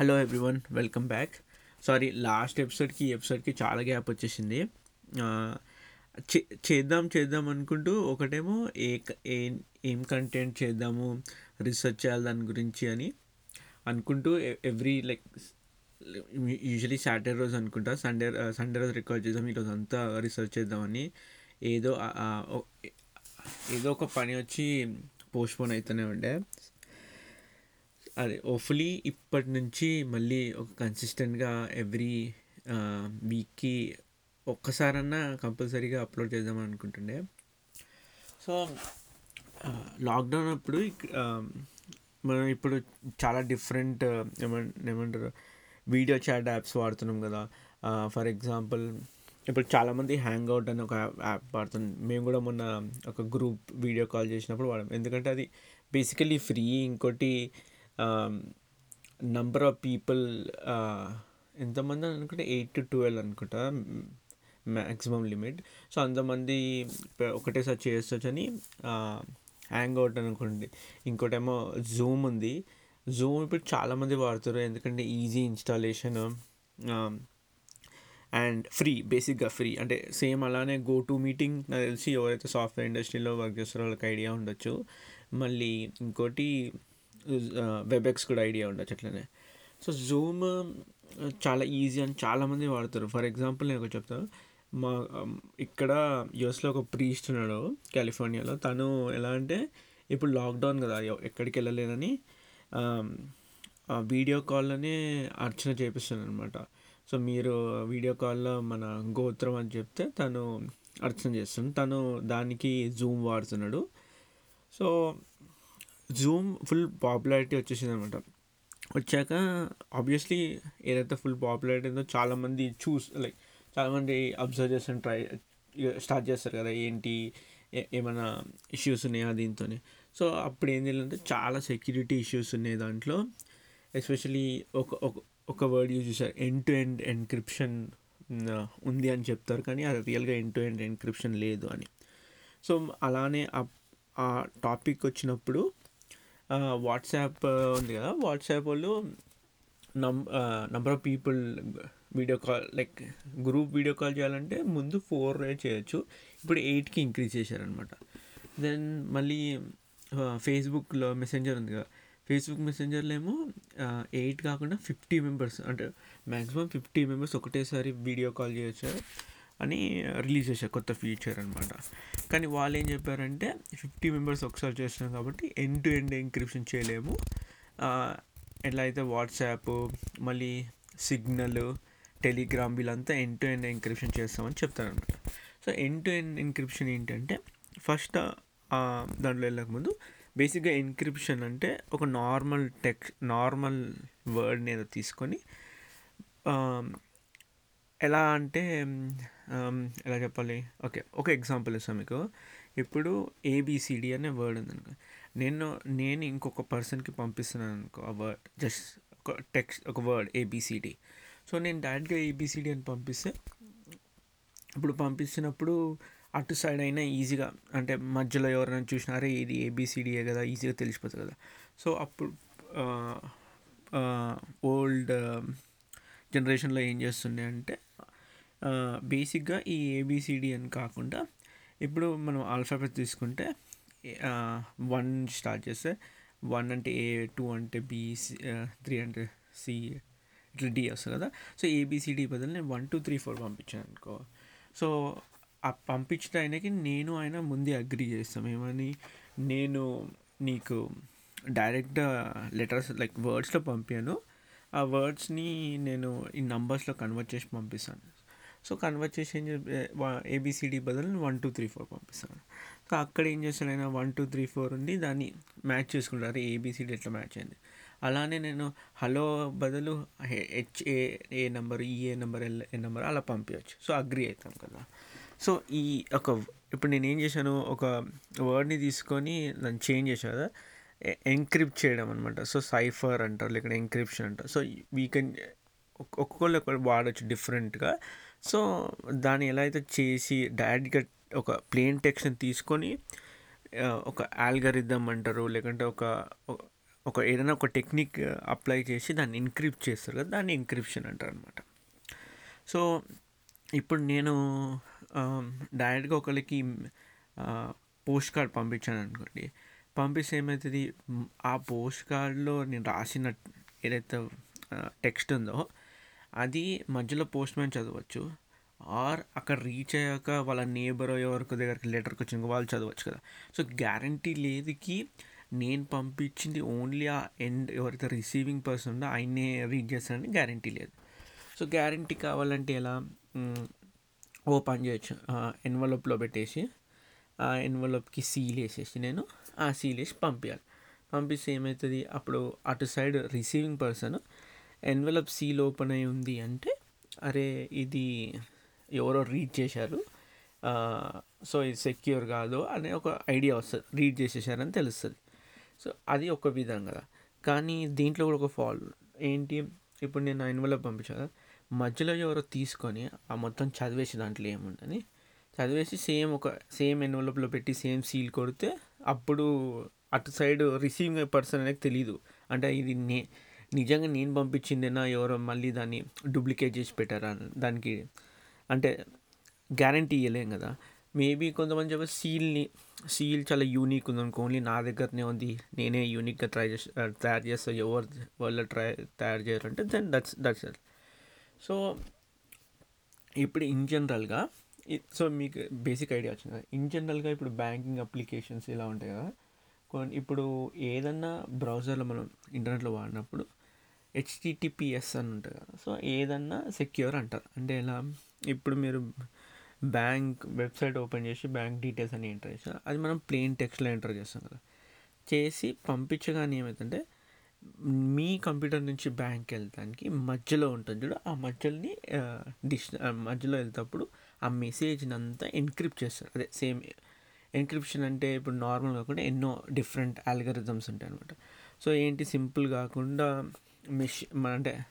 Hello everyone welcome back sorry last ఎపిసోడ్కి ఈ ఎపిసోడ్కి చాలా gap వచ్చేసింది. చే- చేద్దాం చేద్దాం అనుకుంటూ ఒకటేమో ఏ క- ఏం కంటెంట్ చేద్దాము రీసెర్చ్ చేయాలి దాని గురించి అని అనుకుంటూ ఎవ్రీ లైక్ యూజువలీ సాటర్డే రోజు అనుకుంటా. సండే సండే రోజు రికార్డ్ చేద్దాం ఈరోజు అంతా రీసెర్చ్ చేద్దామని ఏదో ఏదో ఒక పని వచ్చి పోస్ట్పోన్ అవుతూనే ఉండే. అదే హోప్ఫుల్లీ ఇప్పటి నుంచి మళ్ళీ ఒక కన్సిస్టెంట్గా ఎవ్రీ వీక్కి ఒక్కసారన్నా కంపల్సరీగా అప్లోడ్ చేద్దాం అనుకుంటుండే. సో లాక్డౌన్ అప్పుడు మనం ఇప్పుడు చాలా డిఫరెంట్ ఏమంటారు వీడియో చాట్ యాప్స్ వాడుతున్నాం కదా. ఫర్ ఎగ్జాంపుల్ ఇప్పుడు చాలామంది హ్యాంగ్ అవుట్ అని ఒక యాప్ వాడుతుంది మేము కూడా మొన్న ఒక గ్రూప్ వీడియో కాల్ చేసినప్పుడు వాడాం. ఎందుకంటే అది బేసికలీ ఫ్రీ ఇంకోటి నంబర్ ఆఫ్ పీపుల్ ఎంతమంది అని అనుకుంటే ఎయిట్ టు ట్వెల్వ్ అనుకుంటా మ్యాక్సిమం లిమిట్ సో అంతమంది ఒకటేసారి చేయొచ్చు హ్యాంగ్ అవుట్ అనుకోండి. ఇంకోటేమో జూమ్ ఉంది. జూమ్ ఇప్పుడు చాలామంది వాడుతారు ఎందుకంటే ఈజీ ఇన్స్టాలేషన్ అండ్ ఫ్రీ బేసిక్గా ఫ్రీ అంటే సేమ్ అలానే గో టు మీటింగ్ నాకు తెలిసి ఎవరైతే సాఫ్ట్వేర్ ఇండస్ట్రీలో వర్క్ చేస్తారో వాళ్ళకి ఐడియా ఉండొచ్చు. మళ్ళీ ఇంకోటి వెబ్ఎక్స్ కూడా ఐడియా ఉండొచ్చు అట్లనే. సో జూమ్ చాలా ఈజీ అని చాలామంది వాడతారు. ఫర్ ఎగ్జాంపుల్ నేను ఒకటి చెప్తాను మా ఇక్కడ యుఎస్లో ఒక ప్రీస్ట్ ఉన్నాడు కాలిఫోర్నియాలో తను ఎలా అంటే ఇప్పుడు లాక్డౌన్ కదా ఎక్కడికి వెళ్ళలేనని వీడియో కాల్లోనే అర్చన చేపిస్తాను అనమాట సో మీరు వీడియో కాల్లో మన గోత్రం అని చెప్తే తను అర్చన చేస్తుంది. తను దానికి జూమ్ వాడుతున్నాడు. సో జూమ్ ఫుల్ పాపులారిటీ వచ్చేసింది అనమాట వచ్చాక ఆబ్వియస్లీ ఏదైతే ఫుల్ పాపులారిటీ ఉందో చాలామంది చూస్ లైక్ చాలామంది అబ్జర్వ్ చేసిన ట్రై స్టార్ట్ చేస్తారు కదా ఏంటి ఏమైనా ఇష్యూస్ ఉన్నాయా దీంతోనే. సో అప్పుడు ఏం తెలియదంటే చాలా సెక్యూరిటీ ఇష్యూస్ ఉన్నాయి దాంట్లో. ఎస్పెషలీ ఒక ఒక ఒక వర్డ్ యూజ్ చేశారు. ఎండ్ టు ఎండ్ ఎన్క్రిప్షన్ ఉంది అని చెప్తారు కానీ అది రియల్గా ఎండ్ టు ఎండ్ ఎన్క్రిప్షన్ లేదు అని. సో అలానే ఆ టాపిక్ వచ్చినప్పుడు వాట్సాప్ ఉంది కదా? వాట్సాప్ వాళ్ళు నం number of people video call like group video call చేయాలంటే ముందు ఫోర్ చేయొచ్చు. ఇప్పుడు ఎయిట్కి ఇంక్రీజ్ చేశారనమాట దెన్ మళ్ళీ ఫేస్బుక్లో మెసెంజర్ ఉంది కదా? ఫేస్బుక్ మెసెంజర్లో ఏమో ఎయిట్ కాకుండా ఫిఫ్టీ మెంబర్స్ అంటే మ్యాక్సిమం ఫిఫ్టీ మెంబర్స్ ఒకటేసారి వీడియో కాల్ చేయొచ్చు. అని రిలీజ్ చేశారు కొత్త ఫీచర్ అనమాట కానీ వాళ్ళు ఏం చెప్పారంటే ఫిఫ్టీ మెంబర్స్ ఒకసారి చేస్తున్నాం కాబట్టి ఎండ్ టు ఎండ్ ఎంక్రిప్షన్ చేయలేము. ఎలా ఎట్లా అయితే వాట్సాప్ మళ్ళీ సిగ్నల్ టెలిగ్రామ్ వీళ్ళంతా ఎండ్ టు ఎండ్ ఎంక్రిప్షన్ చేస్తామని చెప్తారనమాట so end to end encryption ఏంటంటే ఫస్ట్ దాంట్లో వెళ్ళకముందు బేసిక్గా ఎన్క్రిప్షన్ అంటే ఒక నార్మల్ టెక్స్ట్ నార్మల్ వర్డ్ని ఏదో తీసుకొని ఎలా అంటే Um, ఎలా చెప్పాలి? ఓకే ఒక ఎగ్జాంపుల్ ఇస్తాను మీకు. ఇప్పుడు ఏబిసిడి అనే వర్డ్ ఉంది అనుకో నేను నేను ఇంకొక పర్సన్కి పంపిస్తున్నాను అనుకో ఆ వర్డ్ జస్ట్ ఒక టెక్స్ట్ ఒక word A B C D so నేను డైరెక్ట్గా ఏబిసిడి అని పంపిస్తే ఇప్పుడు పంపించినప్పుడు అటు సైడ్ అయినా ఈజీగా అంటే మధ్యలో ఎవరైనా చూసినారే ఇది ఏబిసిడియే కదా ఈజీగా తెలిసిపోతుంది కదా. సో అప్పుడు ఓల్డ్ జనరేషన్లో ఏం చేస్తుండే అంటే బేసిక్గా ఈ ఏబిసిడి అని కాకుండా ఇప్పుడు మనం ఆల్ఫాబెట్ తీసుకుంటే వన్ స్టార్ట్ చేస్తే వన్ అంటే ఏ టూ అంటే బి త్రీ అంటే సి ఇట్లా డి వస్తుంది కదా. సో ఏబిసిడి బదులు నేను వన్ టూ త్రీ ఫోర్ పంపించాను అనుకో. సో ఆ పంపించిన ఆయనకి నేను ఆయన ముందే అగ్రి చేస్తాం. ఏమని? నేను నీకు డైరెక్ట్ లెటర్స్ లైక్ వర్డ్స్లో పంపాను. ఆ వర్డ్స్ని నేను ఈ నంబర్స్లో కన్వర్ట్ చేసి పంపిస్తాను. సో కన్వర్ట్ చేసి ఏం ఏబిసిడి బదులు వన్ టూ త్రీ ఫోర్ పంపిస్తాను. సో అక్కడ ఏం చేస్తాను ఆయన వన్ టూ త్రీ ఫోర్ ఉంది దాన్ని మ్యాచ్ చేసుకుంటారు. ఏబిసిడి ఎట్లా మ్యాచ్ అయింది? అలానే నేను హలో బదులు హెచ్ ఏ ఏ నెంబర్ ఈ A number L A number అలా పంపించవచ్చు సో అగ్రి అవుతాం కదా. సో ఈ ఒక ఇప్పుడు నేను ఏం చేశాను ఒక వర్డ్ని తీసుకొని దాన్ని చేంజ్ చేశాను కదా ఎన్క్రిప్ట్ చేయడం అనమాట సో సైఫర్ అంటారు లేకపోతే ఎన్క్రిప్షన్ అంటారు. సో వీ కెన్ ఒక్కొక్కళ్ళు ఒకటి వాడచ్చు డిఫరెంట్గా సో దాన్ని ఎలా అయితే చేసి డైరెక్ట్గా ఒక ప్లేన్ టెక్స్ట్ని తీసుకొని ఒక ఆల్గరిథం అంటారు లేకుంటే ఒక ఒక ఏదైనా ఒక టెక్నిక్ అప్లై చేసి దాన్ని ఎన్క్రిప్ట్ చేస్తారు కదా దాన్ని ఎన్క్రిప్షన్ అంటారు అనమాట సో ఇప్పుడు నేను డైరెక్ట్గా ఒకరికి పోస్ట్ కార్డ్ పంపించాను అనుకోండి. పంపిస్తే ఏమవుతుంది? ఆ పోస్ట్ కార్డ్లో నేను రాసిన ఏదైతే టెక్స్ట్ ఉందో అది మధ్యలో పోస్ట్ మ్యాన్ చదవచ్చు. ఆర్ అక్కడ రీచ్ అయ్యాక వాళ్ళ నేబర్ ఎవరికి దగ్గరికి లెటర్కి వచ్చిన వాళ్ళు చదవచ్చు కదా. సో గ్యారంటీ లేదుకి నేను పంపించింది ఓన్లీ ఆ ఎండ్ ఎవరైతే రిసీవింగ్ పర్సన్ ఉందో ఆయనే రీడ్ చేస్తానని గ్యారంటీ లేదు. సో గ్యారంటీ కావాలంటే ఎలా? ఓ పని చేయొచ్చు. ఎన్వలప్లో పెట్టేసి ఆ ఎన్వలప్కి సీల్ వేసేసి నేను ఆ సీల్ వేసి పంపించాలి పంపిస్తే ఏమవుతుంది? అప్పుడు అటు side receiving person envelope seal open అయి ఉంది అంటే అరే ఇది ఎవరో రీడ్ చేశారు. సో ఇది సెక్యూర్ కాదు అనే ఒక ఐడియా వస్తుంది. రీడ్ చేసేసారని తెలుస్తుంది. సో అది ఒక విధం కదా కానీ దీంట్లో కూడా ఒక ఫాల్ ఏంటి? ఇప్పుడు నేను ఎన్వలప్ పంపించాను. మధ్యలో ఎవరో తీసుకొని ఆ మొత్తం చదివేసి దాంట్లో ఏముందని? చదివేసి సేమ్ ఒక సేమ్ ఎన్వలప్లో పెట్టి సేమ్ సీల్ కొడితే అప్పుడు అటు సైడ్ రిసీవింగ్ పర్సన్ అనేది తెలీదు. అంటే ఇది నే నిజంగా నేను పంపించిందేనా ఎవరో మళ్ళీ దాన్ని డూప్లికేట్ చేసి పెట్టారా దానికి అంటే గ్యారంటీ ఇవ్వలేం కదా. మేబీ కొంతమంది చెప్పి సీల్ని సీల్ చాలా యూనిక్ ఉంది అనుకో ఓన్లీ నా దగ్గరనే ఉంది నేనే యూనిక్గా ట్రై చేసి తయారు చేస్తా ఎవరు వాళ్ళు ట్రై తయారు చేయాలంటే దెన్ దట్స్ దట్స్ సో ఇప్పుడు ఇన్ జనరల్గా సో మీకు బేసిక్ ఐడియా వచ్చింది కదా ఇన్ జనరల్గా ఇప్పుడు బ్యాంకింగ్ అప్లికేషన్స్ ఇలా ఉంటాయి కదా. కొన్ని ఇప్పుడు ఏదన్నా బ్రౌజర్లో మనం ఇంటర్నెట్లో వాడినప్పుడు హెచ్టిటిపిఎస్ అని ఉంటుంది కదా. సో ఏదన్నా సెక్యూర్ అంటారు. అంటే ఎలా? ఇప్పుడు మీరు బ్యాంక్ వెబ్సైట్ ఓపెన్ చేసి బ్యాంక్ డీటెయిల్స్ అని ఎంటర్ చేస్తారు అది మనం ప్లెయిన్ టెక్స్ట్లో ఎంటర్ చేస్తాం కదా. చేసి పంపించగానే ఏమవుతుందంటే మీ కంప్యూటర్ నుంచి బ్యాంక్ వెళ్తానికి మధ్యలో ఉంటుంది చూడు ఆ మధ్యలోని డిష్ మధ్యలో వెళ్తేప్పుడు ఆ మెసేజ్ని అంతా ఎన్క్రిప్ట్ చేస్తారు. అదే సేమ్ ఎన్క్రిప్షన్ అంటే ఇప్పుడు నార్మల్ కాకుండా ఎన్నో డిఫరెంట్ అల్గరిథమ్స్ ఉంటాయి అనమాట సో ఏంటి? సింపుల్ కాకుండా మెష్ అంటే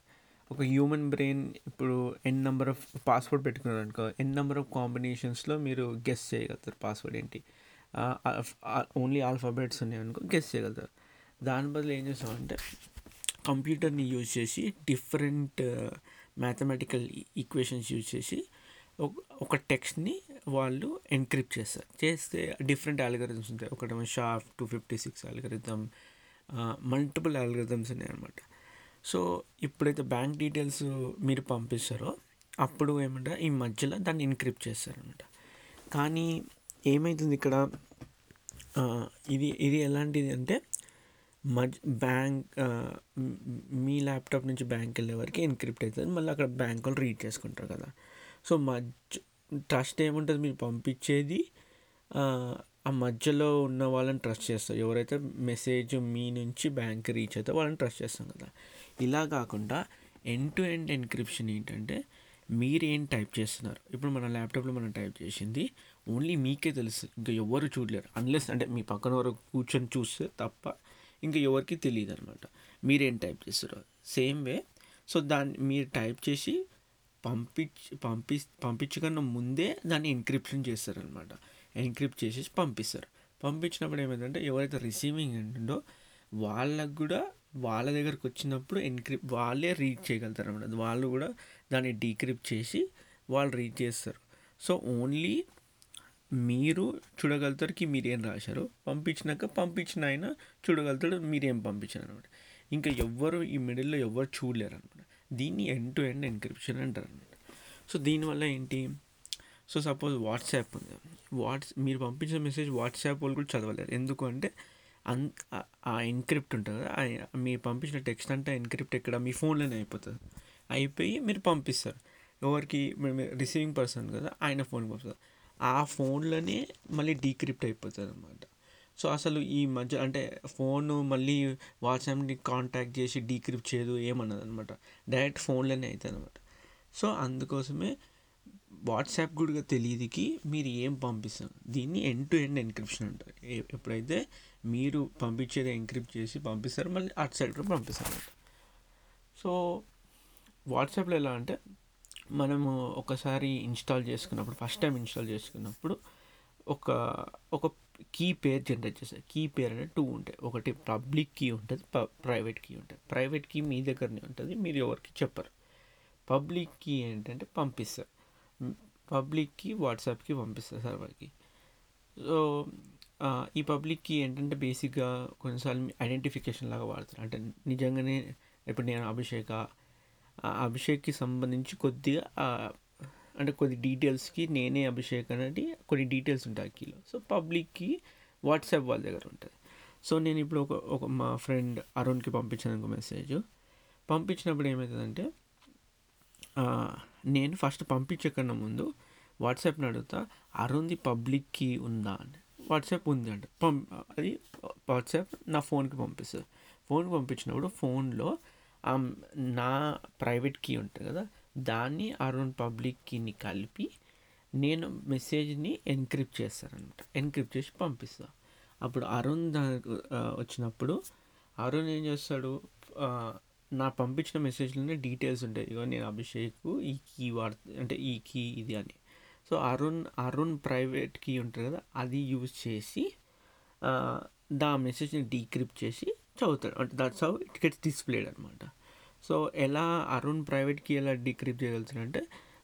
ఒక హ్యూమన్ బ్రెయిన్ ఇప్పుడు ఎన్ నెంబర్ ఆఫ్ పాస్వర్డ్ పెట్టుకున్నారు అనుకో ఎన్ నెంబర్ ఆఫ్ కాంబినేషన్స్లో మీరు గెస్ చేయగలుగుతారు పాస్వర్డ్ ఏంటి. ఓన్లీ ఆల్ఫాబెట్స్ ఉన్నాయి అనుకో గెస్ చేయగలుగుతారు. దాని బదులు ఏం చేస్తామంటే కంప్యూటర్ని యూజ్ చేసి డిఫరెంట్ మ్యాథమెటికల్ ఈక్వేషన్స్ యూజ్ చేసి ఒక- ఒక టెక్స్ట్ని వాళ్ళు ఎన్క్రిప్ట్ చేస్తారు. చేస్తే డిఫరెంట్ అల్గరిథమ్స్ ఉంటాయి. ఒకటేమో SHA two fifty six algorithm multiple algorithms ఉన్నాయి అనమాట సో ఇప్పుడైతే బ్యాంక్ డీటెయిల్స్ మీరు పంపిస్తారో అప్పుడు ఏమంటారు ఈ మధ్యలో దాన్ని ఎన్క్రిప్ట్ చేస్తారనమాట కానీ ఏమవుతుంది ఇక్కడ? ఇది ఇది ఎలాంటిది అంటే మధ్య బ్యాంక్ మీ ల్యాప్టాప్ నుంచి బ్యాంక్ వెళ్ళే వరకు ఎన్క్రిప్ట్ అవుతుంది. మళ్ళీ అక్కడ బ్యాంక్ వాళ్ళు రీడ్ చేసుకుంటారు కదా. సో మధ్య ట్రస్ట్ ఏముంటుంది? మీరు పంపించేది ఆ, ఆ మధ్యలో ఉన్న వాళ్ళని ట్రస్ట్ చేస్తారు. ఎవరైతే మెసేజ్ మీ నుంచి బ్యాంక్ రీచ్ అయితే వాళ్ళని ట్రస్ట్ చేస్తాం కదా. ఇలా కాకుండా ఎండ్ టు ఎండ్ ఎన్క్రిప్షన్ ఏంటంటే మీరు ఏం టైప్ చేస్తున్నారు? ఇప్పుడు మన ల్యాప్టాప్లో మనం టైప్ చేసింది ఓన్లీ మీకే తెలుసు. ఇంకా ఎవరు చూడలేరు. అన్లెస్ అంటే మీ పక్కన వరకు కూర్చొని చూస్తే తప్ప ఇంకా ఎవరికి తెలియదు అనమాట మీరేం టైప్ చేస్తారో సేమ్ వే సో దాన్ని మీరు టైప్ చేసి పంపించి పంపి పంపించకన్నా ముందే దాన్ని ఎన్క్రిప్షన్ చేస్తారనమాట ఎన్క్రిప్ట్ చేసేసి పంపిస్తారు. పంపించినప్పుడు ఏమైందంటే ఎవరైతే రిసీవింగ్ ఉంటుందో వాళ్ళకు కూడా వాళ్ళ దగ్గరకు వచ్చినప్పుడు ఎన్క్రిప్ వాళ్ళే రీడ్ చేయగలుగుతారు అనమాట వాళ్ళు కూడా దాన్ని డీక్రిప్ట్ చేసి వాళ్ళు రీడ్ చేస్తారు. సో ఓన్లీ మీరు చూడగలుగుతారు కి మీరేం రాశారు పంపించినాక పంపించిన ఆయన చూడగలుగుతాడు మీరేం పంపించారు అనమాట ఇంకా ఎవ్వరు ఈ మిడిల్లో ఎవ్వరు చూడలేరు అనమాట దీన్ని ఎండ్ టు ఎండ్ ఎన్క్రిప్షన్ అంటారు అనమాట సో దీనివల్ల ఏంటి? సో సపోజ్ వాట్సాప్ ఉంది. వాట్స్ మీరు పంపించిన మెసేజ్ వాట్సాప్ వాళ్ళు కూడా చదవలేరు. ఎందుకు అంటే అన్ ఆ- ఎన్క్రిప్ట్ ఉంటుంది కదా మీరు పంపించిన టెక్స్ట్ అంటే ఎన్క్రిప్ట్ ఎక్కడ? మీ ఫోన్లోనే అయిపోతుంది. అయిపోయి మీరు పంపిస్తారు. ఎవరికి? రిసీవింగ్ పర్సన్ కదా ఆయన ఫోన్కి పంపిస్తారు. ఆ ఫోన్లోనే మళ్ళీ డీక్రిప్ట్ అయిపోతుంది అనమాట సో అసలు ఈ మధ్య అంటే ఫోన్ మళ్ళీ వాట్సాప్ని కాంటాక్ట్ చేసి డీక్రిప్ట్ చేయదు ఏమన్నది అనమాట డైరెక్ట్ ఫోన్లోనే అవుతుంది అనమాట సో అందుకోసమే వాట్సాప్ కూడా తెలియదుకి మీరు ఏం పంపిస్తారు? దీన్ని ఎండ్ టు ఎండ్ ఎన్క్రిప్షన్ అంటారు. ఎప్పుడైతే మీరు పంపించేది ఎంక్రిప్ట్ చేసి పంపిస్తారు మళ్ళీ అటు సైడ్ కూడా పంపిస్తారు సో వాట్సాప్లో ఎలా అంటే మనము ఒకసారి ఇన్స్టాల్ చేసుకున్నప్పుడు ఫస్ట్ టైం ఇన్స్టాల్ చేసుకున్నప్పుడు ఒక ఒక కీ పేర్ జనరేట్ చేస్తారు. కీ పేర్ అనేది టూ ఉంటాయి. ఒకటి పబ్లిక్ కీ ఉంటుంది ప్రైవేట్ కీ ఉంటుంది. ప్రైవేట్ కీ మీ దగ్గరనే ఉంటుంది మీరు ఎవరికి చెప్పరు. పబ్లిక్ కీ ఏంటంటే పంపిస్తారు. Hmm, పబ్లిక్కి వాట్సాప్కి పంపిస్తారు సర్వర్కి సో ఈ పబ్లిక్కి ఏంటంటే బేసిక్గా కొన్నిసార్లు ఐడెంటిఫికేషన్ లాగా వాడతారు. అంటే నిజంగానే ఇప్పుడు నేను అభిషేక అభిషేక్కి సంబంధించి కొద్దిగా అంటే కొద్ది డీటెయిల్స్కి నేనే అభిషేక్ అనేది కొన్ని డీటెయిల్స్ ఉంటాయి కీలో సో పబ్లిక్కి వాట్సాప్ వాళ్ళ దగ్గర ఉంటుంది. సో నేను ఇప్పుడు ఒక ఒక మా ఫ్రెండ్ అరుణ్కి పంపించాను ఒక మెసేజ్. పంపించినప్పుడు ఏమవుతుందంటే నేను ఫస్ట్ పంపించకన్నా ముందు వాట్సాప్ని అడుగుతా అరుణ్ది పబ్లిక్కి ఉందా? అని. వాట్సాప్ ఉంది అంట. పం అది వాట్సాప్ నా ఫోన్కి పంపిస్తుంది. ఫోన్కి పంపించినప్పుడు ఫోన్లో నా ప్రైవేట్ కీ ఉంటుంది కదా దాన్ని అరుణ్ పబ్లిక్ కీని కలిపి నేను మెసేజ్ని ఎన్క్రిప్ట్ చేస్తానమాట ఎన్క్రిప్ట్ చేసి పంపిస్తాను అప్పుడు అరుణ్ దానికి వచ్చినప్పుడు అరుణ్ ఏం చేస్తాడు నా పంపించిన మెసేజ్లోనే డీటెయిల్స్ ఉంటాయి. ఇగో నేను అభిషేక్ ఈ కీ వాడు అంటే ఈ కీ ఇది అని. So Arun Arun private key ఉంటుంది కదా అది యూజ్ చేసి దా మెసేజ్ని డీక్రిప్ట్ చేసి చదువుతాడు. అంటే that's how it gets displayed అనమాట సో ఎలా అరుణ్ ప్రైవేట్కి ఎలా డీక్రిప్ట్ చేయగలుగుతాడంటే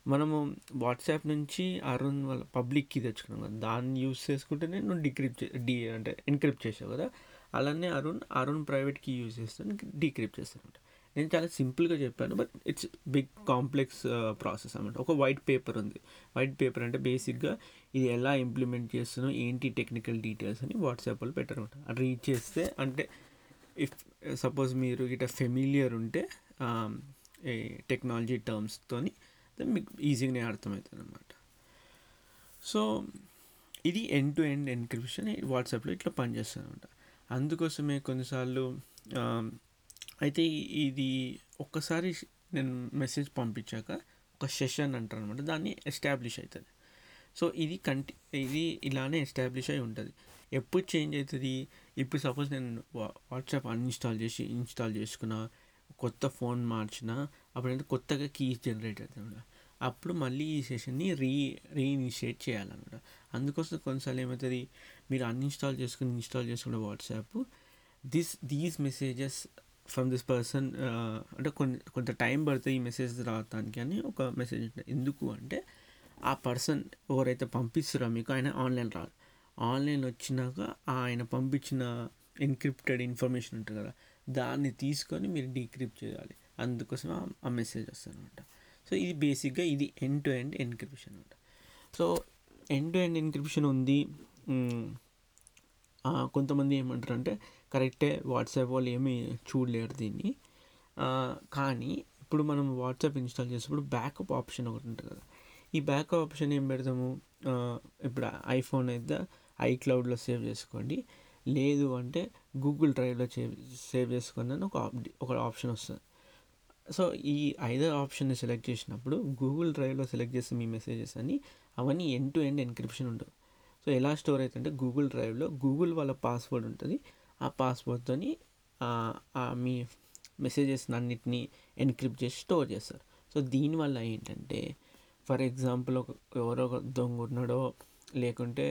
మనము వాట్సాప్ నుంచి అరుణ్ వాళ్ళ పబ్లిక్కి తెచ్చుకున్నాం కదా దాన్ని యూస్ చేసుకుంటేనే నువ్వు డిక్రిప్ట్ చే డీ అంటే ఎన్క్రిప్ట్ చేసావు కదా అలానే అరుణ్ అరుణ్ ప్రైవేట్కి యూజ్ చేస్తాను డీక్రిప్ట్ చేస్తాను నేను చాలా సింపుల్గా చెప్పాను but it's big complex process అనమాట ఒక వైట్ పేపర్ ఉంది. వైట్ పేపర్ అంటే బేసిక్గా ఇది ఎలా ఇంప్లిమెంట్ చేస్తున్నాం ఏంటి టెక్నికల్ డీటెయిల్స్ అని వాట్సాప్లో పెట్టారనమాట అది రీచ్ చేస్తే అంటే ఇఫ్ సపోజ్ మీరు ఇట ఫెమిలియర్ ఉంటే టెక్నాలజీ టర్మ్స్తోని దెన్ మీకు ఈజీగానే అర్థమవుతుంది అనమాట సో ఇది ఎండ్ టు ఎండ్ ఎన్క్రిప్షన్ వాట్సాప్లో ఇట్లా పనిచేస్తుంది అనమాట అందుకోసమే కొన్నిసార్లు um, అయితే ఇది ఒక్కసారి నేను మెసేజ్ పంపించాక ఒక సెషన్ అంటారు అనమాట దాన్ని ఎస్టాబ్లిష్ అవుతుంది సో ఇది కంటి ఇది ఇలానే ఎస్టాబ్లిష్ అయి ఉంటుంది. ఎప్పుడు చేంజ్ అవుతుంది ఇప్పుడు సపోజ్ నేను వా- వాట్సాప్ అన్ఇన్స్టాల్ చేసి ఇన్స్టాల్ చేసుకున్న కొత్త ఫోన్ మార్చిన అప్పుడైతే కొత్తగా కీస్ జనరేట్ అవుతుంది అప్పుడు మళ్ళీ ఈ సెషన్ని రీ రీఇనిషియేట్ చేయాలన్నమాట. అందుకోసం కొన్నిసార్లు ఏమవుతుంది మీరు అన్ఇన్స్టాల్ చేసుకుని ఇన్స్టాల్ చేసుకున్న WhatsApp this these messages from this person అంటే కొన్ని కొంత టైం పడుతుంది ఈ మెసేజ్ రావడానికి అని ఒక మెసేజ్ ఉంటుంది ఎందుకు అంటే ఆ పర్సన్ ఎవరైతే పంపిస్తారో మీకు ఆయన ఆన్లైన్ రాదు ఆన్లైన్ వచ్చినాక ఆయన పంపించిన ఎన్క్రిప్టెడ్ ఇన్ఫర్మేషన్ ఉంటుంది కదా దాన్ని తీసుకొని మీరు డీక్రిప్ట్ చేయాలి. అందుకోసం ఆ- మెసేజ్ వస్తుంది అనమాట సో ఇది బేసిక్గా ఇది ఎండ్ టు ఎండ్ ఎన్క్రిప్షన్ అనమాట so end to end encryption ఉంది. Hmm. కొంతమంది ఏమంటారు అంటే కరెక్టే వాట్సాప్ వాళ్ళు ఏమీ చూడలేరు దీన్ని. కానీ ఇప్పుడు మనం వాట్సాప్ ఇన్స్టాల్ చేసినప్పుడు బ్యాకప్ ఆప్షన్ ఒకటి ఉంటుంది కదా. ఈ బ్యాకప్ ఆప్షన్ ఏం పెడతాము? ఇప్పుడు ఐఫోన్ అయితే ఐక్లౌడ్లో సేవ్ చేసుకోండి. లేదు అంటే గూగుల్ డ్రైవ్లో సేవ్ సేవ్ చేసుకోండి అని ఒక ఒక ఆప్షన్ వస్తుంది. సో ఈ ఐదో ఆప్షన్ని సెలెక్ట్ చేసినప్పుడు గూగుల్ డ్రైవ్లో సెలెక్ట్ చేసిన మీ మెసేజెస్ అని అవన్నీ ఎండ్ టు ఎండ్ ఎన్క్రిప్షన్ ఉండవు. సో ఎలా స్టోర్ అవుతుందంటే గూగుల్ డ్రైవ్లో గూగుల్ వాళ్ళ పాస్వర్డ్ ఉంటుంది. ఆ పాస్వర్డ్తోని మీ మెసేజెస్ అన్నిటిని ఎన్క్రిప్ట్ చేసి స్టోర్ చేస్తారు. సో దీనివల్ల ఏంటంటే ఫర్ ఎగ్జాంపుల్ ఒక ఎవరో ఒక దొంగ ఉన్నాడో లేకుంటే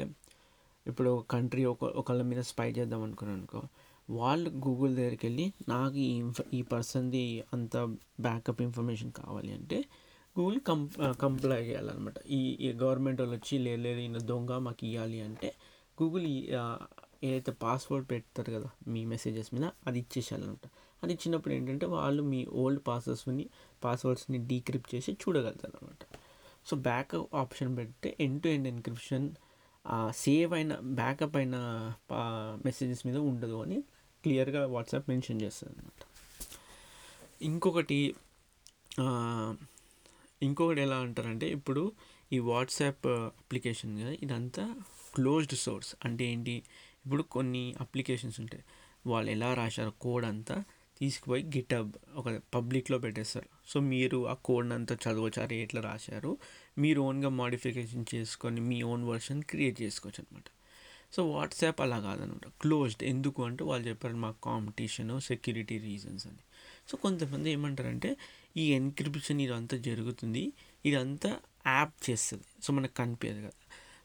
ఇప్పుడు ఒక కంట్రీ ఒక ఒకళ్ళ మీద స్పై చేద్దాం అనుకున్నాను అనుకో వాళ్ళు గూగుల్ దగ్గరికి వెళ్ళి నాకు ఈ ఇన్ఫ ఈ పర్సన్ది అంత బ్యాకప్ ఇన్ఫర్మేషన్ కావాలి అంటే గూగుల్ కం కంప్లై చేయాలన్నమాట. ఈ ఈ గవర్నమెంట్ వాళ్ళు వచ్చి లేదు లేదు ఈయన దొంగ మాకు ఇవ్వాలి అంటే గూగుల్ ఏదైతే పాస్వర్డ్ పెడతారు కదా మీ మెసేజెస్ మీద అది ఇచ్చేసేయాలన్నమాట అది ఇచ్చినప్పుడు ఏంటంటే వాళ్ళు మీ ఓల్డ్ పాస్వర్డ్స్ని పాస్వర్డ్స్ని డీక్రిప్ట్ చేసి చూడగలుగుతారు అనమాట సో బ్యాకప్ ఆప్షన్ పెడితే end to end encryption save అయిన బ్యాకప్ అయిన మెసేజెస్ మీద ఉండదు అని క్లియర్గా వాట్సాప్ మెన్షన్ చేస్తుంది అనమాట ఇంకొకటి ఇంకొకటి ఎలా అంటారంటే ఇప్పుడు ఈ వాట్సాప్ అప్లికేషన్ కదా ఇదంతా క్లోజ్డ్ సోర్స్. అంటే ఏంటి? ఇప్పుడు కొన్ని అప్లికేషన్స్ ఉంటాయి. వాళ్ళు ఎలా రాశారు కోడ్ అంతా తీసుకుపోయి గిటబ్ ఒక పబ్లిక్లో పెట్టేస్తారు. సో మీరు ఆ కోడ్ అంతా చదవచ్చు అరే ఎట్లా రాశారు మీరు ఓన్గా మాడిఫికేషన్ చేసుకొని మీ ఓన్ వర్షన్ క్రియేట్ చేసుకోవచ్చు అనమాట సో వాట్సాప్ అలా కాదనమాట. క్లోజ్డ్ ఎందుకు అంటే వాళ్ళు చెప్పారు మాకు కాంపిటీషన్ సెక్యూరిటీ రీజన్స్ అని. సో కొంతమంది ఏమంటారంటే ఈ ఎన్క్రిప్షన్ ఇదంతా జరుగుతుంది ఇదంతా యాప్ చేస్తుంది. సో మనకు కనిపించదు కదా.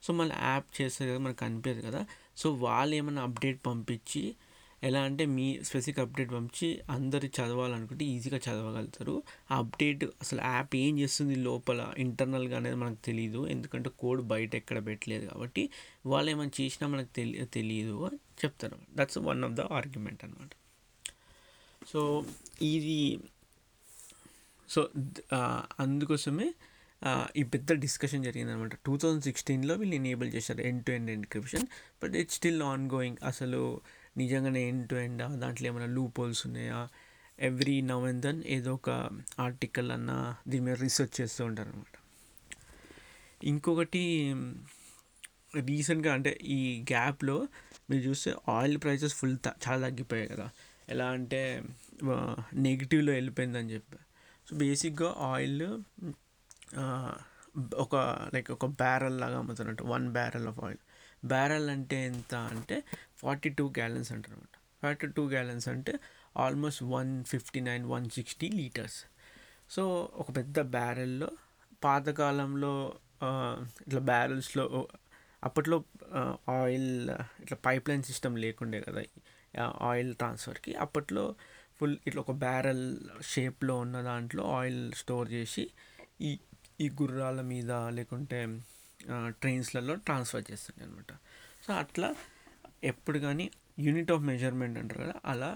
సో మళ్ళీ యాప్ చేస్తుంది కదా మనకు కనిపించదు కదా. సో వాళ్ళు ఏమైనా అప్డేట్ పంపించి ఎలా అంటే మీ స్పెసిఫిక్ అప్డేట్ పంపించి అందరు చదవాలనుకుంటే ఈజీగా చదవగలుగుతారు. ఆ అప్డేట్ అసలు యాప్ ఏం చేస్తుంది లోపల ఇంటర్నల్గా అనేది మనకు తెలియదు ఎందుకంటే కోడ్ బయట ఎక్కడ పెట్టలేదు కాబట్టి వాళ్ళు ఏమైనా చేసినా మనకు తెలియ తెలియదు అని చెప్తారు. That's one of the argument అనమాట సో ఇది సో అందుకోసమే ఈ పెద్ద డిస్కషన్ జరిగింది అనమాట టూ థౌజండ్ సిక్స్టీన్లో వీళ్ళు ఎనేబుల్ చేశారు end to end encryption but it's still ongoing అసలు నిజంగానే ఎండ్ టు ఎండ్ దాంట్లో ఏమైనా లూప్ హోల్స్ ఉన్నాయా? ఎవ్రీ నవ్ అండ్ దెన్ ఏదో ఒక ఆర్టికల్ అన్న దీని మీద రీసెర్చ్ చేస్తూ ఉంటారు అనమాట ఇంకొకటి రీసెంట్గా అంటే ఈ గ్యాప్లో మీరు చూస్తే ఆయిల్ ప్రైసెస్ ఫుల్ చాలా తగ్గిపోయాయి కదా. ఎలా అంటే నెగిటివ్లో వెళ్ళిపోయిందని చెప్పి. సో బేసిక్గా ఆయిల్ ఒక లైక్ ఒక బ్యారల్ లాగా అమ్ముతున్నట్టు one barrel of oil barrel అంటే ఎంత అంటే ఫార్టీ టూ గ్యాలన్స్ అంటారనమాట ఫార్టీ టూ గ్యాలన్స్ అంటే almost one fifty nine one sixty litres so ఒక పెద్ద బ్యారెల్లో పాతకాలంలో ఇట్లా బ్యారెల్స్లో అప్పట్లో ఆయిల్ ఇట్లా పైప్ లైన్ సిస్టమ్ లేకుండే కదా ఆయిల్ ట్రాన్స్ఫర్కి అప్పట్లో ఫుల్ ఇట్లా ఒక బ్యారెల్ షేప్లో ఉన్న దాంట్లో ఆయిల్ స్టోర్ చేసి ఈ ఈ గుర్రాల మీద లేకుంటే ట్రైన్స్లలో ట్రాన్స్ఫర్ చేస్తుండే అనమాట సో అట్లా ఎప్పుడు కానీ యూనిట్ ఆఫ్ మెజర్మెంట్ అంటారు కదా అలా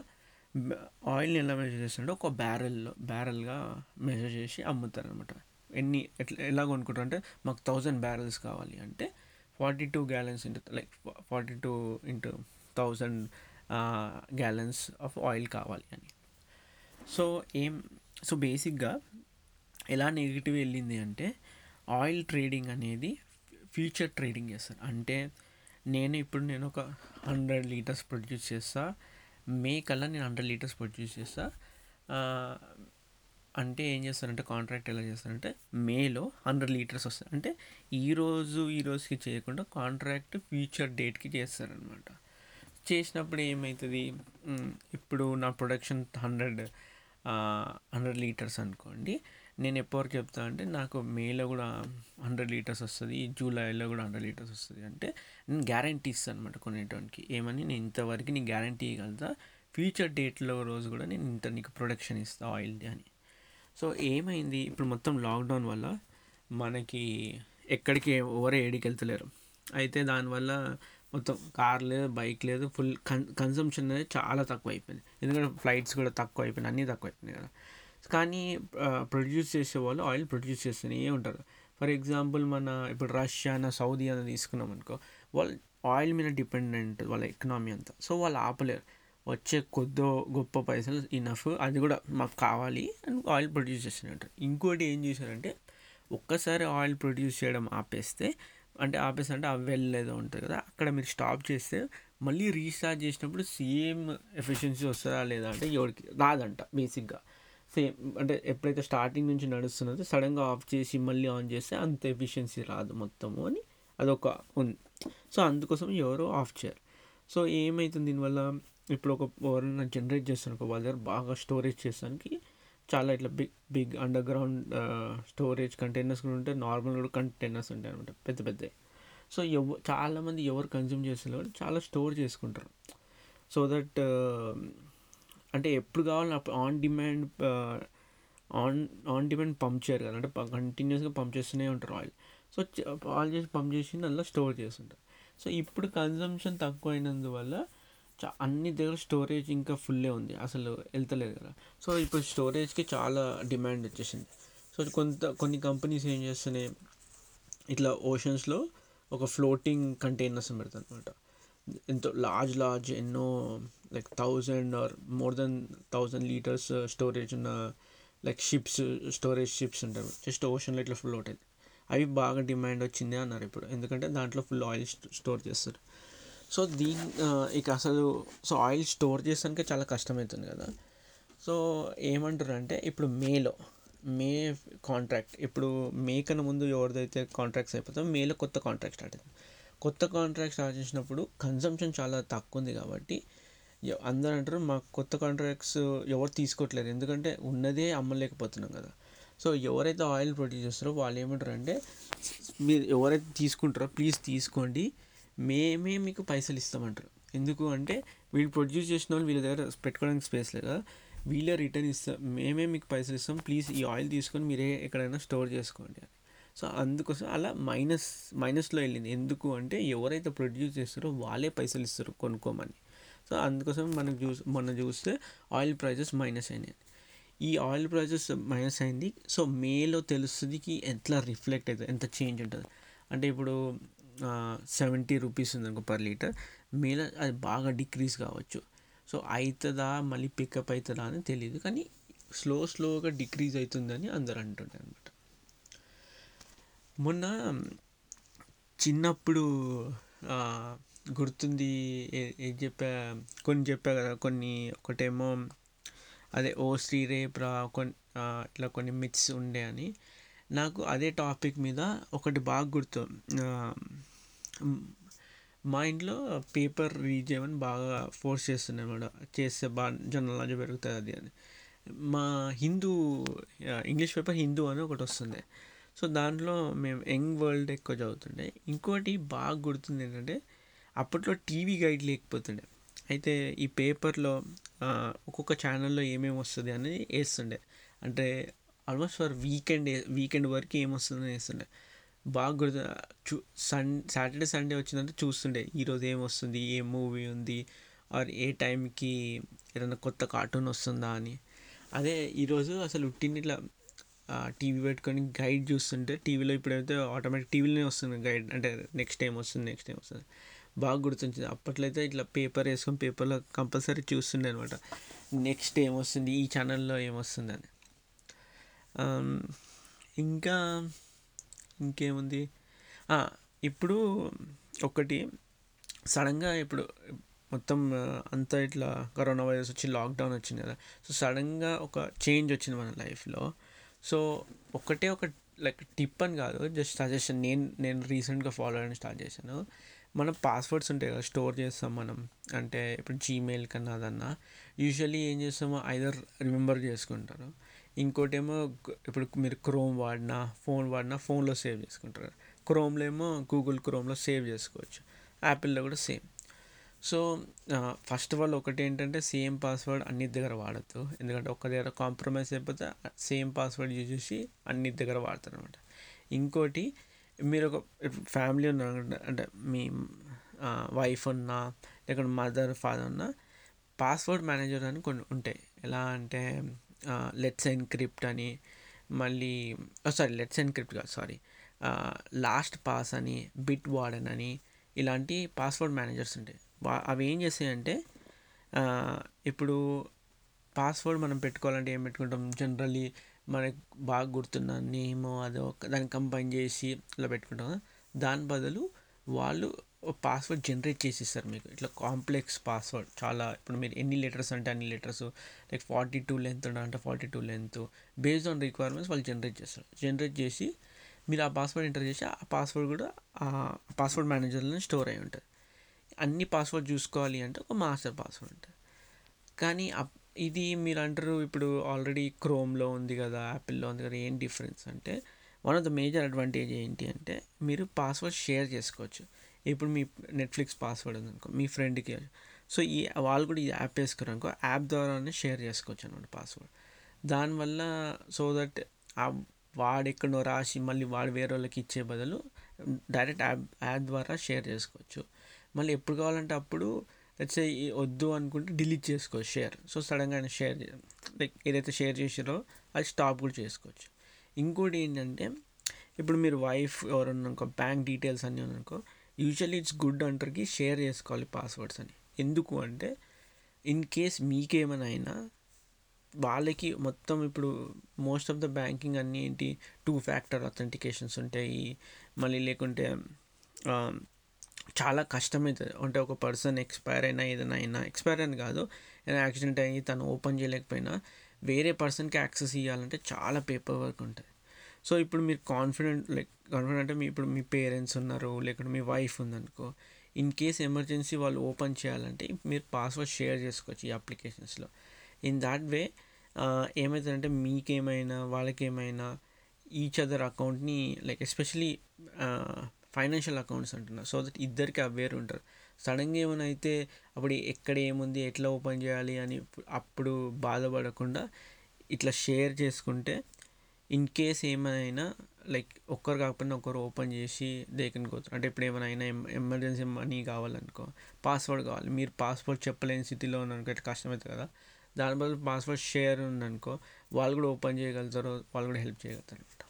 ఆయిల్ని ఎలా మెజర్ చేస్తుంటే ఒక బ్యారెల్లో బ్యారెల్గా మెజర్ చేసి అమ్ముతారు అనమాట ఎన్ని ఎట్లా ఎలా కొనుక్కుంటారు అంటే మాకు థౌజండ్ బ్యారెల్స్ కావాలి అంటే forty two gallons into like forty two into thousand gallons of oil కావాలి అని. సో ఏం సో బేసిక్గా ఎలా నెగిటివ్ వెళ్ళింది అంటే ఆయిల్ ట్రేడింగ్ అనేది ఫ్యూచర్ ట్రేడింగ్ చేస్తారు. అంటే నేను ఇప్పుడు నేను ఒక హండ్రెడ్ లీటర్స్ ప్రొడ్యూస్ చేస్తా మే కల్లా నేను హండ్రెడ్ లీటర్స్ ప్రొడ్యూస్ చేస్తా అంటే ఏం చేస్తారంటే కాంట్రాక్ట్ ఎలా చేస్తారంటే మేలో హండ్రెడ్ లీటర్స్ వస్తాయి. అంటే ఈరోజు ఈ రోజుకి చేయకుండా కాంట్రాక్ట్ ఫ్యూచర్ డేట్కి చేస్తారనమాట చేసినప్పుడు ఏమవుతుంది ఇప్పుడు నా ప్రొడక్షన్ హండ్రెడ్ హండ్రెడ్ లీటర్స్ అనుకోండి. నేను ఎప్పటివరకు చెప్తా అంటే నాకు మేలో కూడా హండ్రెడ్ లీటర్స్ వస్తుంది జూలైలో కూడా హండ్రెడ్ లీటర్స్ వస్తుంది అంటే నేను గ్యారంటీ ఇస్తాను అనమాట కొనేటానికి. ఏమని? నేను ఇంతవరకు నీ గ్యారంటీ ఇవ్వగలుగుతా ఫ్యూచర్ డేట్లో రోజు కూడా నేను ఇంత నీకు ప్రొడక్షన్ ఇస్తా ఆయిల్ది అని. సో ఏమైంది? ఇప్పుడు మొత్తం లాక్డౌన్ వల్ల మనకి ఎక్కడికి ఎవరు ఏడికి వెళ్తలేరు అయితే దానివల్ల మొత్తం కార్ లేదు బైక్ లేదు ఫుల్ కన్ కన్సంప్షన్ అనేది చాలా తక్కువ అయిపోయింది ఎందుకంటే ఫ్లైట్స్ కూడా తక్కువ అయిపోయినాయి అన్నీ తక్కువ అయిపోయినాయి కదా. కానీ ప్రొడ్యూస్ చేసే వాళ్ళు ఆయిల్ ప్రొడ్యూస్ చేస్తూనే ఉంటారు. ఫర్ ఎగ్జాంపుల్ మన ఇప్పుడు రష్యా సౌదీ అని తీసుకున్నాం అనుకో వాళ్ళు ఆయిల్ మీద డిపెండెంట్ వాళ్ళ ఎకనామీ అంతా. సో వాళ్ళు ఆపలేరు. వచ్చే కొద్దో గొప్ప పైసలు ఇనఫ్ అది కూడా మాకు కావాలి అని ఆయిల్ ప్రొడ్యూస్ చేస్తున్నట్టు ఇంకోటి ఏం చేశారంటే ఒక్కసారి ఆయిల్ ప్రొడ్యూస్ చేయడం ఆపేస్తే అంటే ఆపేసి అంటే ఆ వెల్ ఏదో ఉంటుంది కదా అక్కడ మీరు స్టాప్ చేస్తే మళ్ళీ రీస్టార్ట్ చేసినప్పుడు సేమ్ ఎఫిషియన్సీ వస్తుందా లేదా అంటే ఎవరికి రాదంట బేసిక్గా. సేమ్ అంటే ఎప్పుడైతే స్టార్టింగ్ నుంచి నడుస్తున్నదో సడన్గా ఆఫ్ చేసి మళ్ళీ ఆన్ చేస్తే అంత ఎఫిషియన్సీ రాదు మొత్తము అని అదొక ఉంది. సో అందుకోసం ఎవరో ఆఫ్ చేయరు. సో ఏమవుతుంది దీనివల్ల? ఇప్పుడు ఒక ఎవరైనా జనరేట్ చేస్తాను ఒక వాళ్ళ దగ్గర బాగా స్టోరేజ్ చేసానికి చాలా ఇట్లా big big underground storage containers కూడా ఉంటాయి. నార్మల్ కూడా కంటైనర్స్ ఉంటాయి అనమాట పెద్ద పెద్ద. సో ఎవ చాలామంది ఎవరు కన్జ్యూమ్ చేస్తున్నారు చాలా స్టోర్ చేసుకుంటారు. సో దట్ అంటే ఎప్పుడు కావాలని అప్పుడు on demand on on demand pump చేయరు కదా. అంటే కంటిన్యూస్గా పంప్ చేస్తూనే ఉంటారు ఆయిల్ సో ఆయిల్ చేసి పంప్ చేసి అందులో స్టోర్ చేస్తుంటారు. సో ఇప్పుడు కన్జంప్షన్ తక్కువైనందువల్ల అన్ని దగ్గర స్టోరేజ్ ఇంకా ఫుల్లే ఉంది. అసలు వెళ్తలేదు కదా. సో ఇప్పుడు స్టోరేజ్కి చాలా డిమాండ్ వచ్చేసింది. సో కొంత కొన్ని కంపెనీస్ ఏం చేస్తున్నాయి? ఇట్లా ఓషన్స్లో ఒక ఫ్లోటింగ్ కంటైనర్స్ పెడతారు అనమాట ఎంతో లార్జ్ లార్జ్ ఎన్నో like thousand or more than thousand litres storage ఉన్న లైక్ షిప్స్ స్టోరేజ్ షిప్స్ ఉంటాయి. జస్ట్ ఓషన్లో ఇట్లా ఫ్లోట్ అవుతాయి అవి బాగా డిమాండ్ వచ్చింది అన్నారు ఇప్పుడు. ఎందుకంటే దాంట్లో ఫుల్ ఆయిల్ స్టోర్ చేస్తారు. సో దీని ఇక అసలు సో ఆయిల్ స్టోర్ చేసానికే చాలా కష్టమవుతుంది కదా. సో ఏమంటారు అంటే ఇప్పుడు మేలో మే కాంట్రాక్ట్ ఇప్పుడు మే కన్నా ముందు ఎవరిదైతే కాంట్రాక్ట్స్ అయిపోతుందో మేలో కొత్త కాంట్రాక్ట్ స్టార్ట్ అవుతుంది కొత్త కాంట్రాక్ట్ స్టార్ట్ చేసినప్పుడు కన్సంప్షన్ చాలా తక్కువ ఉంది కాబట్టి అందరూ అంటారు మాకు కొత్త కాంట్రాక్ట్స్ ఎవరు తీసుకోవట్లేదు. ఎందుకంటే ఉన్నదే అమ్మలేకపోతున్నాం కదా. సో ఎవరైతే ఆయిల్ ప్రొడ్యూస్ చేస్తారో వాళ్ళు ఏమంటారు అంటే మీరు ఎవరైతే తీసుకుంటారో ప్లీజ్ తీసుకోండి. మేమే మీకు పైసలు ఇస్తామంటారు. ఎందుకు అంటే వీళ్ళు ప్రొడ్యూస్ చేసిన వాళ్ళు వీళ్ళ దగ్గర పెట్టుకోవడానికి స్పేస్ లేదా వీళ్ళే రిటర్న్ ఇస్తాం మేమే మీకు పైసలు ఇస్తాం. ప్లీజ్ ఈ ఆయిల్ తీసుకొని మీరే ఎక్కడైనా స్టోర్ చేసుకోండి అని. సో అందుకోసం అలా మైనస్ మైనస్లో వెళ్ళింది. ఎందుకు అంటే ఎవరైతే ప్రొడ్యూస్ చేస్తారో వాళ్ళే పైసలు ఇస్తారు కొనుక్కోమని. సో అందుకోసం మనకు చూ మొన్న చూస్తే ఆయిల్ ప్రైజెస్ మైనస్ అయినాయి. ఈ ఆయిల్ ప్రైజెస్ మైనస్ అయింది. సో మేలో తెలుస్తుంది ఎట్లా రిఫ్లెక్ట్ అవుతుంది ఎంత చేంజ్ ఉంటుంది. అంటే ఇప్పుడు సెవెంటీ రూపీస్ ఉంది అనుకో పర్ లీటర్ మేలో అది బాగా డిక్రీజ్ కావచ్చు. సో అవుతుందా మళ్ళీ పికప్ అవుతుందా అని తెలియదు కానీ స్లో స్లోగా డిక్రీజ్ అవుతుందని అందరు అంటుంటారు అనమాట మొన్న చిన్నప్పుడు గుర్తుంది ఏం చెప్పా కొన్ని చెప్పా కదా కొన్ని ఒకటేమో అదే ఓ శ్రీ రేప్రా కొన్ని ఇట్లా కొన్ని మిత్స్ ఉండే అని. నాకు అదే టాపిక్ మీద ఒకటి బాగా గుర్తు మా ఇంట్లో పేపర్ రీడ్ చేయమని బాగా ఫోర్స్ చేస్తున్నాయి చేస్తే బాగా జనరల్ నాలెడ్జ్ పెరుగుతుంది అది అని. మా హిందూ ఇంగ్లీష్ పేపర్ హిందూ అని ఒకటి వస్తుంది సో దాంట్లో మేము యంగ్ వరల్డ్ ఎక్కువ చదువుతుండే. ఇంకోటి బాగా గుర్తుంది ఏంటంటే అప్పట్లో టీవీ గైడ్ లేకపోతుండే. అయితే ఈ పేపర్లో ఒక్కొక్క ఛానల్లో ఏమేమి వస్తుంది అనేది వేస్తుండే. అంటే ఆల్మోస్ట్ ఫర్ వీకెండ్ వీకెండ్ వరకు ఏమొస్తుందని వేస్తుండే బాగా గుర్తు చూ సన్ సాటర్డే సండే వచ్చిందంటే చూస్తుండే. ఈరోజు ఏమొస్తుంది ఏ మూవీ ఉంది ఆర్ ఏ టైంకి ఏదైనా కొత్త కార్టూన్ వస్తుందా అని. అదే ఈరోజు అసలు ఉట్టిని ఇట్లా టీవీ పెట్టుకొని గైడ్ చూస్తుంటే టీవీలో ఇప్పుడైతే ఆటోమేటిక్ టీవీలోనే వస్తుంది గైడ్ అంటే నెక్స్ట్ టైం వస్తుంది నెక్స్ట్ టైం వస్తుంది. బాగా గుర్తుంచింది అప్పట్లో అయితే ఇట్లా పేపర్ వేసుకొని పేపర్లో కంపల్సరీ చూస్తుండే అనమాట నెక్స్ట్ ఏమొస్తుంది ఈ ఛానల్లో ఏమొస్తుంది అని ఇంకా ఇంకేముంది? ఇప్పుడు ఒకటి సడన్గా ఇప్పుడు మొత్తం అంతా ఇట్లా కరోనా వైరస్ వచ్చి లాక్డౌన్ వచ్చింది కదా. సో సడన్గా ఒక చేంజ్ వచ్చింది మన లైఫ్లో. సో ఒకటే ఒక లైక్ టిప్ అని కాదు. Just suggestion. నేను నేను రీసెంట్గా ఫాలో అవ్వడం స్టార్ట్ చేశాను. మన పాస్వర్డ్స్ ఉంటాయి కదా స్టోర్ చేస్తాం మనం. అంటే ఇప్పుడు జీమెయిల్ కన్నా అదన్నా. యూజువల్లీ ఏం చేస్తామో ఐదర్ రిమెంబర్ చేసుకుంటారు. ఇంకోటి ఏమో ఇప్పుడు మీరు క్రోమ్ వాడినా ఫోన్ వాడినా ఫోన్లో సేవ్ చేసుకుంటారు. క్రోమ్లో ఏమో గూగుల్ క్రోమ్లో సేవ్ చేసుకోవచ్చు. యాపిల్లో కూడా same so first of all ఒకటి ఏంటంటే సేమ్ పాస్వర్డ్ అన్ని దగ్గర వాడద్దు. ఎందుకంటే ఒక దగ్గర కాంప్రమైజ్ అయిపోతే సేమ్ పాస్వర్డ్ యూజ్ చేసి అన్ని దగ్గర వాడతారు అనమాట ఇంకోటి మీరు ఒక ఫ్యామిలీ ఉన్నారు అంటే మీ వైఫ్ ఉన్నా లేకుంటే మదర్ ఫాదర్ ఉన్నా పాస్వర్డ్ మేనేజర్ అని కొన్ని ఉంటాయి. ఎలా అంటే లెట్స్ ఎన్క్రిప్ట్ అని మళ్ళీ సారీ లెట్స్ ఎన్క్రిప్ట్ కాదు సారీ లాస్ట్ పాస్ అని బిట్ వార్డెన్ అని ఇలాంటి పాస్వర్డ్ మేనేజర్స్ ఉంటాయి. అవి ఏం చేస్తాయంటే ఇప్పుడు పాస్వర్డ్ మనం పెట్టుకోవాలంటే ఏం పెట్టుకుంటాం? జనరల్లీ మనకు బాగా గుర్తున్న నేమ్ అదో దాన్ని కంబైన్ చేసి ఇలా పెట్టుకుంటాం దాని బదులు వాళ్ళు పాస్వర్డ్ జనరేట్ చేసి ఇస్తారు మీకు. ఇట్లా కాంప్లెక్స్ పాస్వర్డ్ చాలా ఇప్పుడు మీరు ఎన్ని లెటర్స్ అంటే అన్ని letters like forty two length అంటే forty two length based on requirements వాళ్ళు జనరేట్ చేస్తారు. జనరేట్ చేసి మీరు ఆ పాస్వర్డ్ ఎంటర్ చేసి ఆ పాస్వర్డ్ కూడా ఆ పాస్వర్డ్ మేనేజర్లో స్టోర్ అయి ఉంటుంది. అన్ని పాస్వర్డ్ చూసుకోవాలి అంటే ఒక మాస్టర్ పాస్వర్డ్ ఉంటుంది కానీ ఇది మీరు అంటారు ఇప్పుడు ఆల్రెడీ క్రోమ్లో ఉంది కదా యాపిల్లో ఉంది కదా ఏం డిఫరెన్స్ అంటే one of the major advantage ఏంటి అంటే మీరు పాస్వర్డ్ షేర్ చేసుకోవచ్చు. ఇప్పుడు మీ నెట్ఫ్లిక్స్ పాస్వర్డ్ ఉందనుకో మీ ఫ్రెండ్కి సో ఈ వాళ్ళు కూడా ఈ యాప్ వేసుకున్నారు అనుకో యాప్ ద్వారానే షేర్ చేసుకోవచ్చు అనమాట పాస్వర్డ్ దానివల్ల సో దట్ ఆ వాడు ఎక్కడో రాసి మళ్ళీ వాడు వేరే వాళ్ళకి ఇచ్చే బదులు డైరెక్ట్ యాప్ యాప్ ద్వారా షేర్ చేసుకోవచ్చు. మళ్ళీ ఎప్పుడు కావాలంటే అప్పుడు లెట్స్ వద్దు అనుకుంటే డిలీట్ చేసుకోవచ్చు షేర్ సో సడన్గా ఆయన షేర్ లైక్ ఏదైతే షేర్ చేసారో అది స్టాప్ కూడా చేసుకోవచ్చు. ఇంకోటి ఏంటంటే ఇప్పుడు మీరు వైఫ్ ఎవరన్నా బ్యాంక్ డీటెయిల్స్ అన్నీ ఉన్నారనుకో యూజువల్లీ ఇట్స్ గుడ్ అంటర్కి షేర్ చేసుకోవాలి పాస్వర్డ్స్ అని. ఎందుకు అంటే ఇన్ కేస్ మీకేమైనా అయినా వాళ్ళకి మొత్తం ఇప్పుడు మోస్ట్ ఆఫ్ ద బ్యాంకింగ్ అన్నీ ఏంటి టూ ఫ్యాక్టర్ అథెంటికేషన్స్ ఉంటాయి. మళ్ళీ లేకుంటే చాలా కష్టమవుతుంది అంటే ఒక పర్సన్ ఎక్స్పైర్ అయినా ఏదైనా అయినా ఎక్స్పైర్ అని కాదు ఏదైనా యాక్సిడెంట్ అయ్యి తను ఓపెన్ చేయలేకపోయినా వేరే పర్సన్కి యాక్సెస్ ఇవ్వాలంటే చాలా పేపర్ వర్క్ ఉంటుంది. సో ఇప్పుడు మీరు కాన్ఫిడెంట్ లైక్ కాన్ఫిడెంట్ అంటే మీ ఇప్పుడు మీ పేరెంట్స్ ఉన్నారు లేకుంటే మీ వైఫ్ ఉందనుకో ఇన్ కేస్ ఎమర్జెన్సీ వాళ్ళు ఓపెన్ చేయాలంటే మీరు పాస్వర్డ్ షేర్ చేసుకోవచ్చు ఈ అప్లికేషన్స్లో ఇన్ దాట్ వే ఏమవుతుందంటే మీకేమైనా వాళ్ళకేమైనా ఈచ్ అదర్ అకౌంట్ని లైక్ ఎస్పెషలీ ఫైనాన్షియల్ అకౌంట్స్ అంటున్నారు. సో దట్ ఇద్దరికి అవేర్ ఉంటారు. సడన్గా ఏమైనా అయితే అప్పుడు ఎక్కడ ఏముంది ఎట్లా ఓపెన్ చేయాలి అని అప్పుడు బాధపడకుండా ఇట్లా షేర్ చేసుకుంటే ఇన్ కేస్ ఏమైనా లైక్ ఒక్కరు కాకపోయినా ఒకరు ఓపెన్ చేసి దేకని కోతారు అంటే ఇప్పుడు ఏమైనా అయినా ఎమర్జెన్సీ మనీ కావాలనుకో పాస్వర్డ్ కావాలి. మీరు పాస్వర్డ్ చెప్పలేని స్థితిలో ఉన్నారనుకో కష్టమవుతుంది కదా దాని బదులు పాస్వర్డ్ షేర్ ఉందనుకో వాళ్ళు కూడా ఓపెన్ చేయగలుగుతారు వాళ్ళు కూడా హెల్ప్ చేయగలుగుతారు అనమాట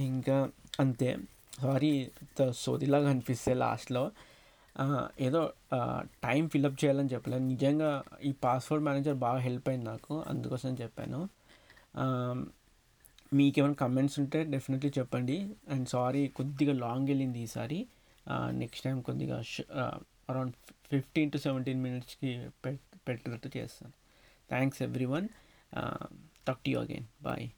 ఇంకా అంతే. సారీ సోదిలాగా అనిపిస్తే లాస్ట్లో. ఏదో టైం ఫిల్అప్ చేయాలని చెప్పలేదు నిజంగా ఈ పాస్వర్డ్ మేనేజర్ బాగా హెల్ప్ అయింది నాకు. అందుకోసం చెప్పాను. మీకు ఏమైనా కమెంట్స్ ఉంటే డెఫినెట్లీ చెప్పండి. అండ్ సారీ కొద్దిగా లాంగ్ వెళ్ళింది ఈసారి. నెక్స్ట్ టైం కొద్దిగా అరౌండ్ ఫిఫ్టీన్ టు సెవెంటీన్ మినిట్స్కి పెట్టేటట్టు చేస్తాను. Thanks everyone talk to you again bye